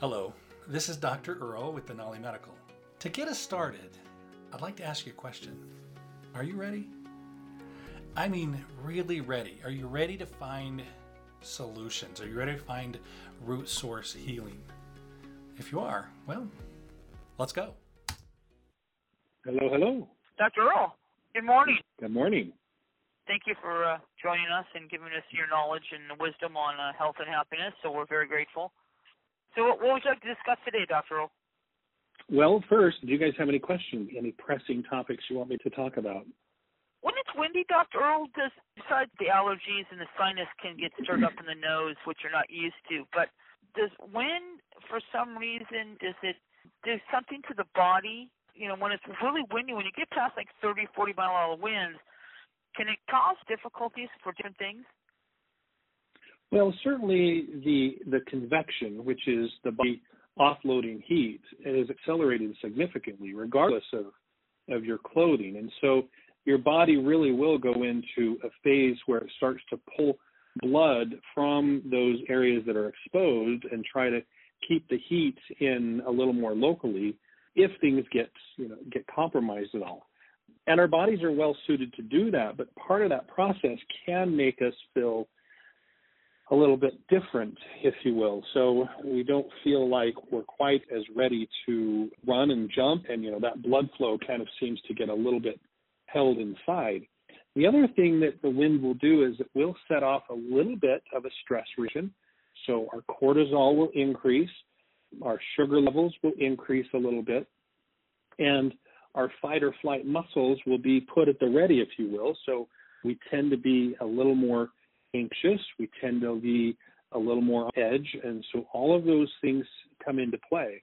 Hello, this is Dr. Earl with Denali Medical. To get us started, I'd like to ask you a question. Are you ready? I mean, really ready. Are you ready to find solutions? Are you ready to find root source healing? If you are, well, let's go. Hello, hello. Dr. Earl, good morning. Good morning. Thank you for uh, joining us and giving us your knowledge and wisdom on uh, health and happiness. So we're very grateful. So, what, what would you like to discuss today, Dr. Earl? Well, first, do you guys have any questions, any pressing topics you want me to talk about? When it's windy, Dr. Earl, does besides the allergies and the sinus can get stirred up in the nose, which you're not used to, but does wind, for some reason, does it do something to the body? You know, when it's really windy, when you get past like 30, 40 mile an hour winds, can it cause difficulties for different things? Well, certainly the the convection, which is the body offloading heat, is accelerated significantly, regardless of of your clothing, and so your body really will go into a phase where it starts to pull blood from those areas that are exposed and try to keep the heat in a little more locally if things get you know get compromised at all. And our bodies are well suited to do that, but part of that process can make us feel a little bit different, if you will. So we don't feel like we're quite as ready to run and jump, and you know that blood flow kind of seems to get a little bit held inside. The other thing that the wind will do is it will set off a little bit of a stress region. So our cortisol will increase, our sugar levels will increase a little bit, and our fight or flight muscles will be put at the ready, if you will. So we tend to be a little more anxious, we tend to be a little more on edge, and so all of those things come into play.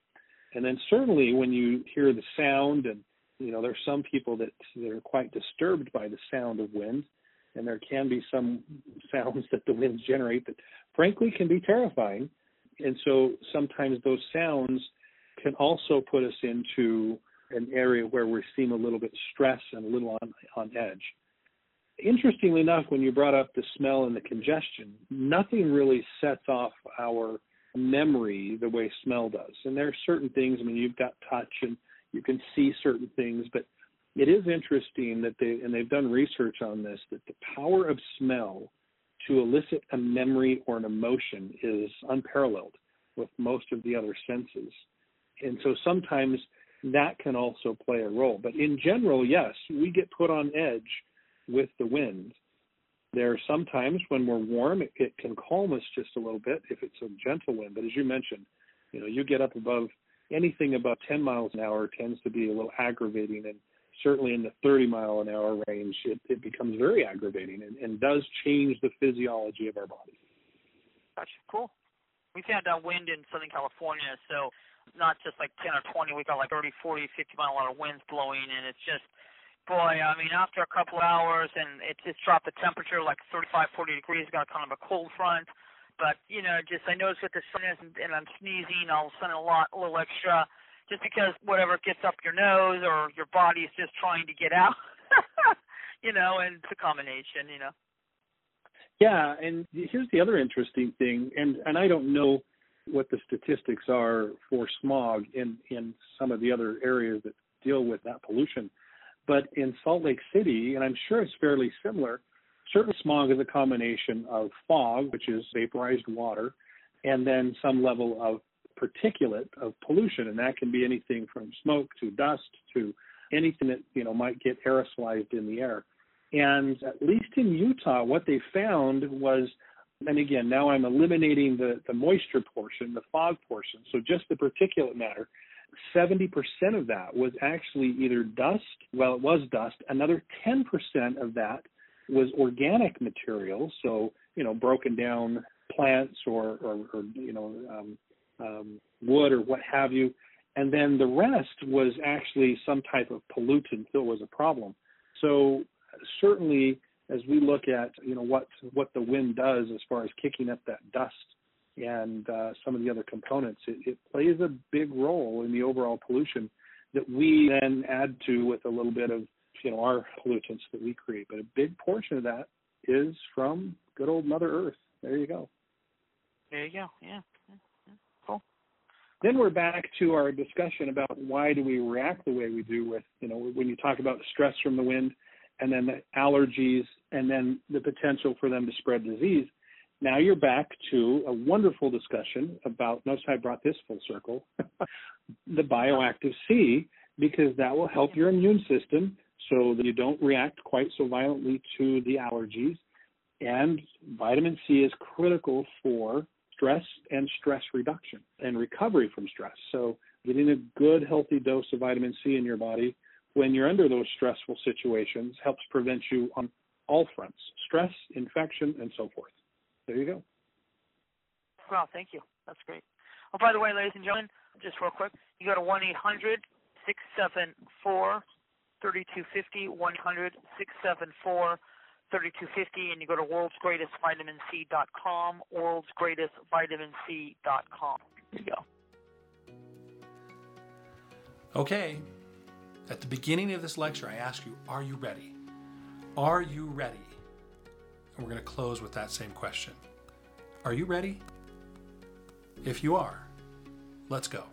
And then certainly when you hear the sound, and you know there's some people that that are quite disturbed by the sound of wind, and there can be some sounds that the winds generate that frankly can be terrifying. And so sometimes those sounds can also put us into an area where we seem a little bit stressed and a little on, on edge. Interestingly enough, when you brought up the smell and the congestion, nothing really sets off our memory the way smell does. And there are certain things, I mean, you've got touch and you can see certain things, but it is interesting that they, and they've done research on this, that the power of smell to elicit a memory or an emotion is unparalleled with most of the other senses. And so sometimes that can also play a role. But in general, yes, we get put on edge with the wind. There are some times when we're warm, it, it can calm us just a little bit if it's a gentle wind. But as you mentioned, you know, you get up above anything above 10 miles an hour tends to be a little aggravating, and certainly in the 30 mile an hour range, it, it becomes very aggravating and, and does change the physiology of our body. Gotcha. Cool. We've had uh, wind in Southern California, so not just like 10 or 20. We got like 30, 40, 50 mile an hour winds blowing, and it's just, boy, I mean, after a couple hours, and it just dropped the temperature like 35, 40 degrees. Got kind of a cold front, but you know, just I noticed with the sinus and, and I'm sneezing all of a sudden a lot, a little extra, just because whatever gets up your nose or your body is just trying to get out. you know, and it's a combination, you know. Yeah, and here's the other interesting thing, and and I don't know what the statistics are for smog in in some of the other areas that deal with that pollution. But in Salt Lake City, and I'm sure it's fairly similar, certain smog is a combination of fog, which is vaporized water, and then some level of particulate of pollution, and that can be anything from smoke to dust to anything that you know might get aerosolized in the air. And at least in Utah, what they found was and again, now I'm eliminating the, the moisture portion, the fog portion. So just the particulate matter, 70% of that was actually either dust, well, it was dust. Another 10% of that was organic material. So, you know, broken down plants or, or, or you know, um, um, wood or what have you. And then the rest was actually some type of pollutant that was a problem. So certainly as we look at you know what what the wind does as far as kicking up that dust and uh, some of the other components, it, it plays a big role in the overall pollution that we then add to with a little bit of you know our pollutants that we create. But a big portion of that is from good old Mother Earth. There you go. There you go. Yeah. yeah. Cool. then we're back to our discussion about why do we react the way we do with, you know, when you talk about stress from the wind and then the allergies and then the potential for them to spread disease. Now you're back to a wonderful discussion about, notice I brought this full circle, the bioactive C, because that will help your immune system so that you don't react quite so violently to the allergies. And vitamin C is critical for stress and stress reduction and recovery from stress. So, getting a good, healthy dose of vitamin C in your body when you're under those stressful situations helps prevent you on all fronts stress, infection, and so forth. There you go. Wow, thank you. That's great. Oh, by the way, ladies and gentlemen, just real quick, you go to 1 800 674 3250, 1 800 674 3250, and you go to worldsgreatestvitaminc.com, worldsgreatestvitaminc.com. There you go. Okay. At the beginning of this lecture, I asked you, Are you ready? Are you ready? And we're going to close with that same question Are you ready? If you are, let's go.